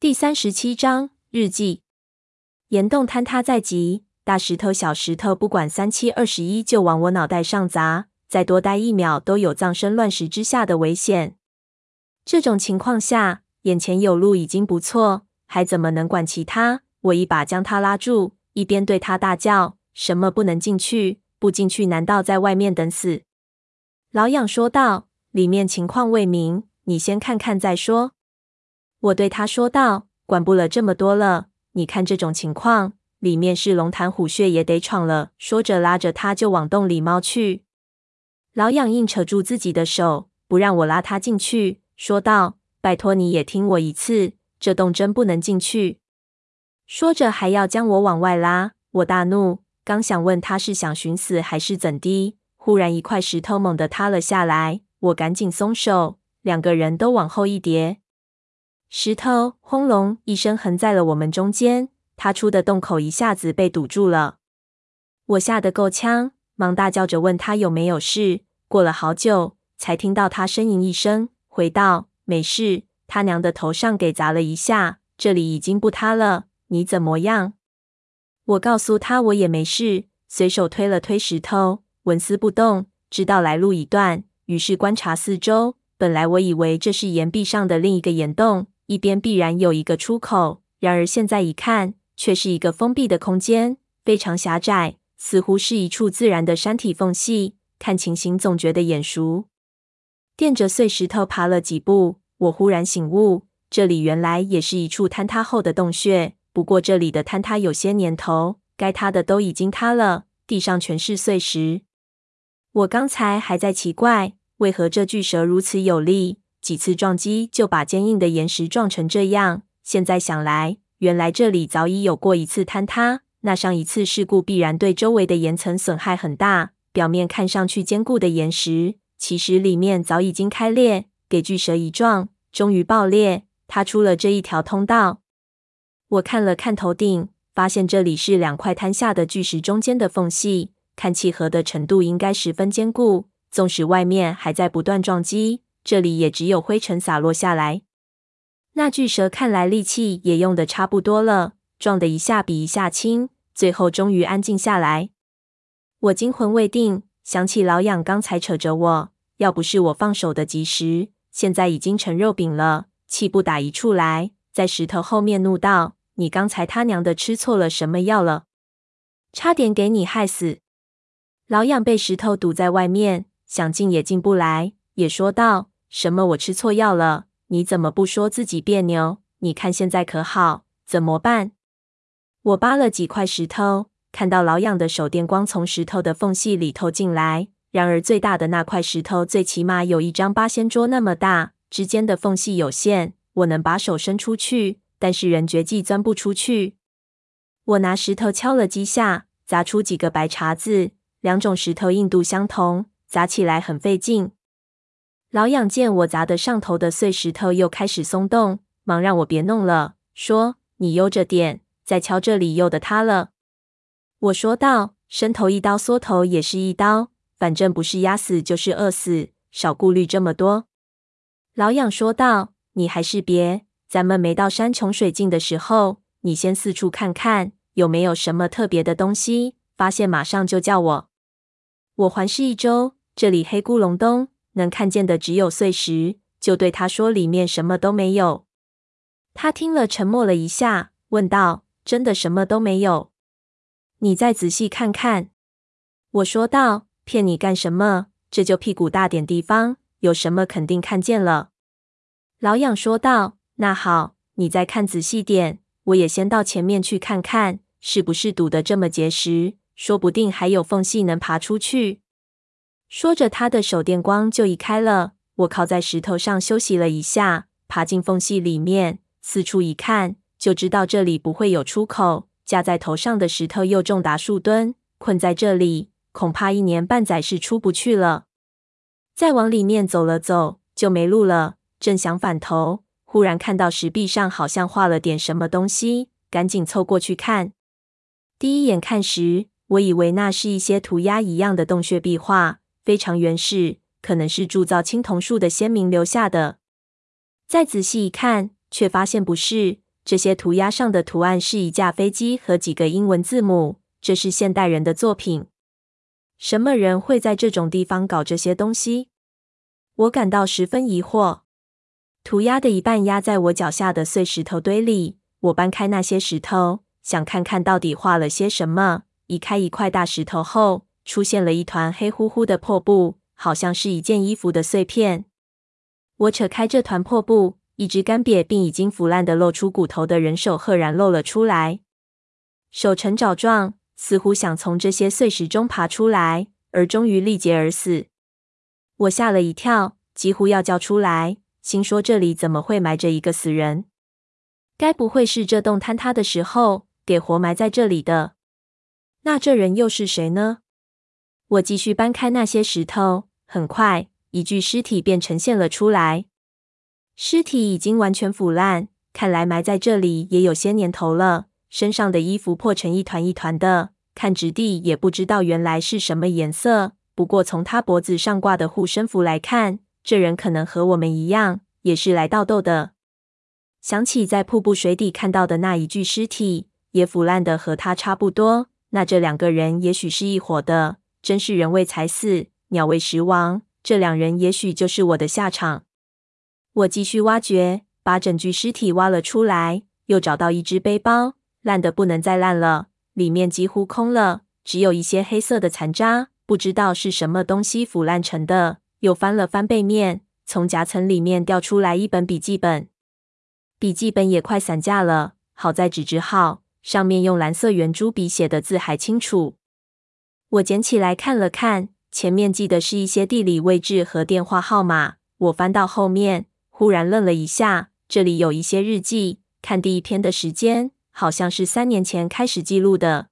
第三十七章日记。岩洞坍塌在即，大石头、小石头，不管三七二十一，就往我脑袋上砸。再多待一秒，都有葬身乱石之下的危险。这种情况下，眼前有路已经不错，还怎么能管其他？我一把将他拉住，一边对他大叫：“什么不能进去？不进去，难道在外面等死？”老痒说道：“里面情况未明，你先看看再说。”我对他说道：“管不了这么多了，你看这种情况，里面是龙潭虎穴也得闯了。”说着，拉着他就往洞里猫去。老痒硬扯住自己的手，不让我拉他进去，说道：“拜托你也听我一次，这洞真不能进去。”说着还要将我往外拉。我大怒，刚想问他是想寻死还是怎的，忽然一块石头猛地塌了下来，我赶紧松手，两个人都往后一跌。石头轰隆一声横在了我们中间，他出的洞口一下子被堵住了。我吓得够呛，忙大叫着问他有没有事。过了好久，才听到他呻吟一声，回道：“没事，他娘的头上给砸了一下，这里已经不塌了。你怎么样？”我告诉他我也没事，随手推了推石头，纹丝不动，知道来路已断，于是观察四周。本来我以为这是岩壁上的另一个岩洞。一边必然有一个出口，然而现在一看，却是一个封闭的空间，非常狭窄，似乎是一处自然的山体缝隙。看情形，总觉得眼熟。垫着碎石头爬了几步，我忽然醒悟，这里原来也是一处坍塌后的洞穴。不过这里的坍塌有些年头，该塌的都已经塌了，地上全是碎石。我刚才还在奇怪，为何这巨蛇如此有力。几次撞击就把坚硬的岩石撞成这样。现在想来，原来这里早已有过一次坍塌。那上一次事故必然对周围的岩层损害很大。表面看上去坚固的岩石，其实里面早已经开裂。给巨蛇一撞，终于爆裂，塌出了这一条通道。我看了看头顶，发现这里是两块坍下的巨石中间的缝隙，看契合的程度应该十分坚固。纵使外面还在不断撞击。这里也只有灰尘洒落下来。那巨蛇看来力气也用的差不多了，撞的一下比一下轻，最后终于安静下来。我惊魂未定，想起老痒刚才扯着我，要不是我放手的及时，现在已经成肉饼了，气不打一处来，在石头后面怒道：“你刚才他娘的吃错了什么药了？差点给你害死！”老痒被石头堵在外面，想进也进不来，也说道。什么？我吃错药了？你怎么不说自己别扭？你看现在可好？怎么办？我扒了几块石头，看到老痒的手电光从石头的缝隙里透进来。然而最大的那块石头，最起码有一张八仙桌那么大，之间的缝隙有限。我能把手伸出去，但是人绝技钻不出去。我拿石头敲了几下，砸出几个白碴子。两种石头硬度相同，砸起来很费劲。老痒见我砸得上头的碎石头又开始松动，忙让我别弄了，说：“你悠着点，再敲这里又得塌了。”我说道：“伸头一刀，缩头也是一刀，反正不是压死就是饿死，少顾虑这么多。”老痒说道：“你还是别，咱们没到山穷水尽的时候，你先四处看看，有没有什么特别的东西，发现马上就叫我。”我环视一周，这里黑咕隆咚。能看见的只有碎石，就对他说：“里面什么都没有。”他听了，沉默了一下，问道：“真的什么都没有？你再仔细看看。”我说道：“骗你干什么？这就屁股大点地方，有什么肯定看见了。”老痒说道：“那好，你再看仔细点，我也先到前面去看看，是不是堵得这么结实？说不定还有缝隙能爬出去。”说着，他的手电光就移开了。我靠在石头上休息了一下，爬进缝隙里面，四处一看，就知道这里不会有出口。架在头上的石头又重达数吨，困在这里，恐怕一年半载是出不去了。再往里面走了走，就没路了。正想反头，忽然看到石壁上好像画了点什么东西，赶紧凑过去看。第一眼看时，我以为那是一些涂鸦一样的洞穴壁画。非常原始，可能是铸造青铜树的先民留下的。再仔细一看，却发现不是，这些涂鸦上的图案是一架飞机和几个英文字母。这是现代人的作品。什么人会在这种地方搞这些东西？我感到十分疑惑。涂鸦的一半压在我脚下的碎石头堆里。我搬开那些石头，想看看到底画了些什么。移开一块大石头后，出现了一团黑乎乎的破布，好像是一件衣服的碎片。我扯开这团破布，一只干瘪并已经腐烂的露出骨头的人手赫然露了出来，手呈爪状。似乎想从这些碎石中爬出来，而终于力竭而死。我吓了一跳，几乎要叫出来，心说这里怎么会埋着一个死人？该不会是这栋坍塌的时候给活埋在这里的？那这人又是谁呢？我继续搬开那些石头，很快一具尸体便呈现了出来。尸体已经完全腐烂，看来埋在这里也有些年头了。身上的衣服破成一团一团的，看质地也不知道原来是什么颜色。不过从他脖子上挂的护身符来看，这人可能和我们一样，也是来盗斗的。想起在瀑布水底看到的那一具尸体，也腐烂的和他差不多。那这两个人也许是一伙的，真是人为财死，鸟为食亡。这两人也许就是我的下场。我继续挖掘，把整具尸体挖了出来，又找到一只背包。烂得不能再烂了，里面几乎空了，只有一些黑色的残渣，不知道是什么东西腐烂成的。又翻了翻背面，从夹层里面掉出来一本笔记本，笔记本也快散架了。好在纸质好，上面用蓝色圆珠笔写的字还清楚。我捡起来看了看，前面记的是一些地理位置和电话号码。我翻到后面，忽然愣了一下，这里有一些日记，看第一篇的时间。好像是三年前开始记录的。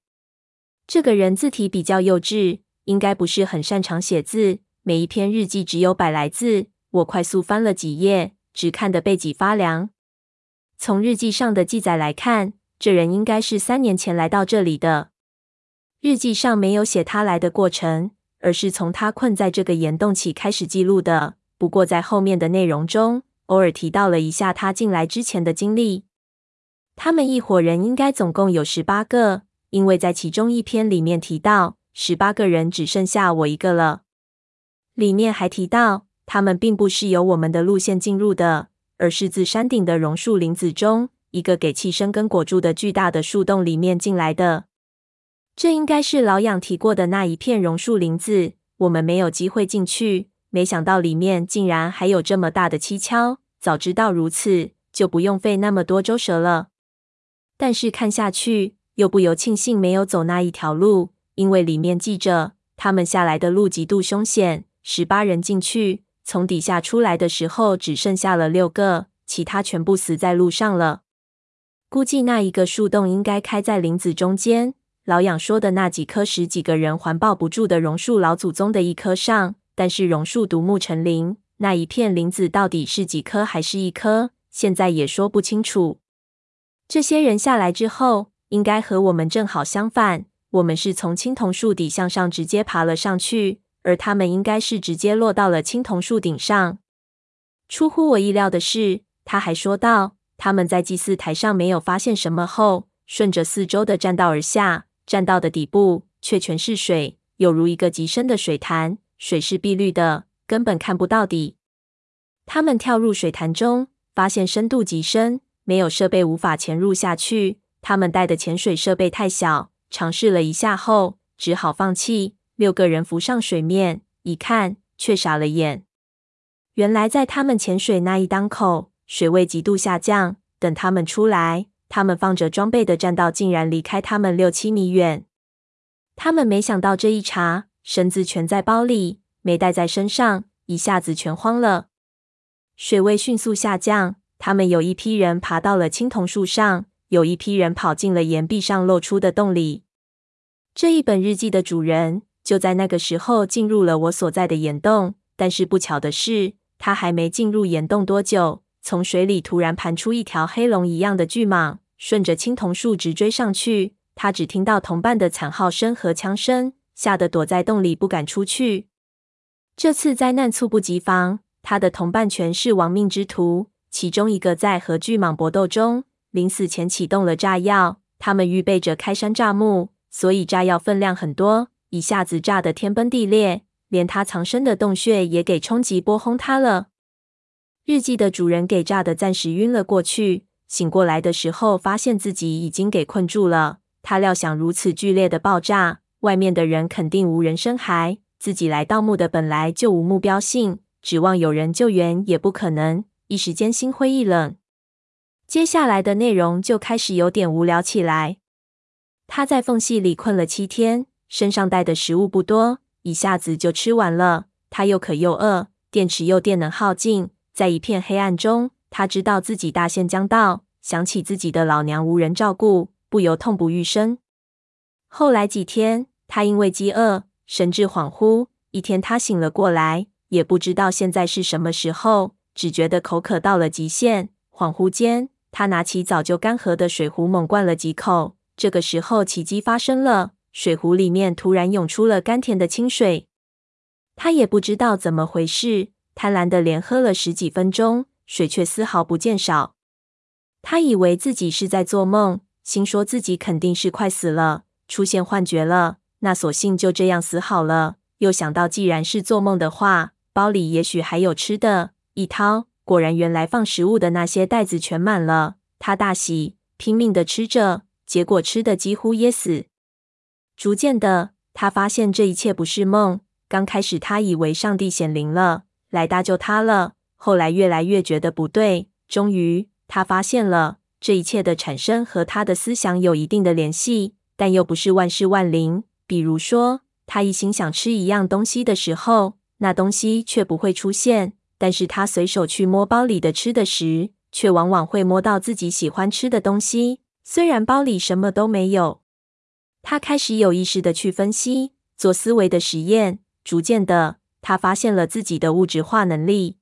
这个人字体比较幼稚，应该不是很擅长写字。每一篇日记只有百来字，我快速翻了几页，只看得背脊发凉。从日记上的记载来看，这人应该是三年前来到这里的。日记上没有写他来的过程，而是从他困在这个岩洞起开始记录的。不过在后面的内容中，偶尔提到了一下他进来之前的经历。他们一伙人应该总共有十八个，因为在其中一篇里面提到，十八个人只剩下我一个了。里面还提到，他们并不是由我们的路线进入的，而是自山顶的榕树林子中一个给气生根裹住的巨大的树洞里面进来的。这应该是老养提过的那一片榕树林子。我们没有机会进去，没想到里面竟然还有这么大的蹊跷。早知道如此，就不用费那么多周折了。但是看下去，又不由庆幸没有走那一条路，因为里面记着他们下来的路极度凶险。十八人进去，从底下出来的时候只剩下了六个，其他全部死在路上了。估计那一个树洞应该开在林子中间，老养说的那几棵十几个人环抱不住的榕树老祖宗的一棵上。但是榕树独木成林，那一片林子到底是几棵还是一棵，现在也说不清楚。这些人下来之后，应该和我们正好相反。我们是从青铜树底向上直接爬了上去，而他们应该是直接落到了青铜树顶上。出乎我意料的是，他还说道：“他们在祭祀台上没有发现什么后，顺着四周的栈道而下，栈道的底部却全是水，有如一个极深的水潭，水是碧绿的，根本看不到底。他们跳入水潭中，发现深度极深。”没有设备无法潜入下去，他们带的潜水设备太小，尝试了一下后只好放弃。六个人浮上水面，一看却傻了眼。原来在他们潜水那一当口，水位极度下降。等他们出来，他们放着装备的栈道竟然离开他们六七米远。他们没想到这一查，绳子全在包里，没带在身上，一下子全慌了。水位迅速下降。他们有一批人爬到了青铜树上，有一批人跑进了岩壁上露出的洞里。这一本日记的主人就在那个时候进入了我所在的岩洞，但是不巧的是，他还没进入岩洞多久，从水里突然盘出一条黑龙一样的巨蟒，顺着青铜树直追上去。他只听到同伴的惨号声和枪声，吓得躲在洞里不敢出去。这次灾难猝不及防，他的同伴全是亡命之徒。其中一个在和巨蟒搏斗中，临死前启动了炸药。他们预备着开山炸木，所以炸药分量很多，一下子炸得天崩地裂，连他藏身的洞穴也给冲击波轰塌了。日记的主人给炸得暂时晕了过去，醒过来的时候，发现自己已经给困住了。他料想如此剧烈的爆炸，外面的人肯定无人生还，自己来盗墓的本来就无目标性，指望有人救援也不可能。一时间心灰意冷。接下来的内容就开始有点无聊起来。他在缝隙里困了七天，身上带的食物不多，一下子就吃完了。他又渴又饿，电池又电能耗尽，在一片黑暗中，他知道自己大限将到，想起自己的老娘无人照顾，不由痛不欲生。后来几天，他因为饥饿，神志恍惚。一天，他醒了过来，也不知道现在是什么时候，只觉得口渴到了极限，恍惚间。他拿起早就干涸的水壶，猛灌了几口。这个时候，奇迹发生了，水壶里面突然涌出了甘甜的清水。他也不知道怎么回事，贪婪的连喝了十几分钟，水却丝毫不见少。他以为自己是在做梦，心说自己肯定是快死了，出现幻觉了。那索性就这样死好了。又想到，既然是做梦的话，包里也许还有吃的，一掏。果然，原来放食物的那些袋子全满了。他大喜，拼命的吃着，结果吃的几乎噎死。逐渐的，他发现这一切不是梦。刚开始，他以为上帝显灵了，来搭救他了。后来，越来越觉得不对。终于，他发现了这一切的产生和他的思想有一定的联系，但又不是万事万灵。比如说，他一心想吃一样东西的时候，那东西却不会出现。但是他随手去摸包里的吃的时，却往往会摸到自己喜欢吃的东西，虽然包里什么都没有。他开始有意识的去分析，做思维的实验。逐渐的，他发现了自己的物质化能力。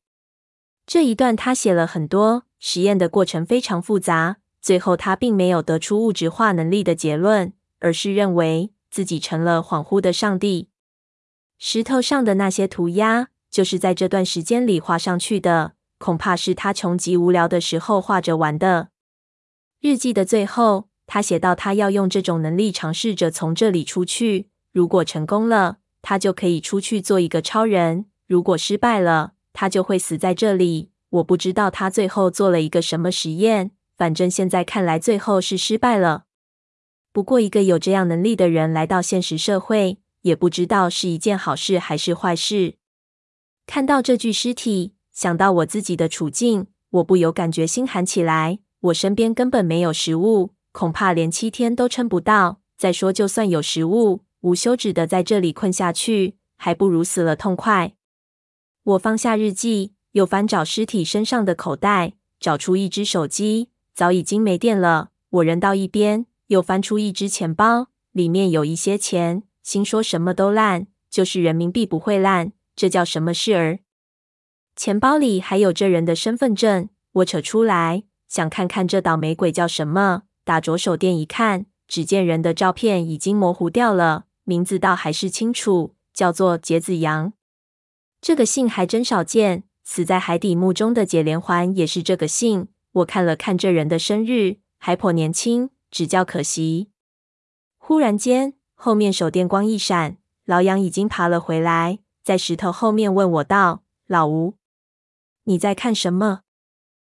这一段他写了很多，实验的过程非常复杂。最后，他并没有得出物质化能力的结论，而是认为自己成了恍惚的上帝。石头上的那些涂鸦。就是在这段时间里画上去的，恐怕是他穷极无聊的时候画着玩的。日记的最后，他写到：他要用这种能力尝试着从这里出去。如果成功了，他就可以出去做一个超人；如果失败了，他就会死在这里。我不知道他最后做了一个什么实验，反正现在看来，最后是失败了。不过，一个有这样能力的人来到现实社会，也不知道是一件好事还是坏事。看到这具尸体，想到我自己的处境，我不由感觉心寒起来。我身边根本没有食物，恐怕连七天都撑不到。再说，就算有食物，无休止的在这里困下去，还不如死了痛快。我放下日记，又翻找尸体身上的口袋，找出一只手机，早已经没电了。我扔到一边，又翻出一只钱包，里面有一些钱。心说什么都烂，就是人民币不会烂。这叫什么事儿？钱包里还有这人的身份证，我扯出来，想看看这倒霉鬼叫什么。打着手电一看，只见人的照片已经模糊掉了，名字倒还是清楚，叫做栀子阳。这个姓还真少见，死在海底墓中的解连环也是这个姓。我看了看这人的生日，还颇年轻，只叫可惜。忽然间，后面手电光一闪，老杨已经爬了回来。在石头后面问我道：“老吴，你在看什么？”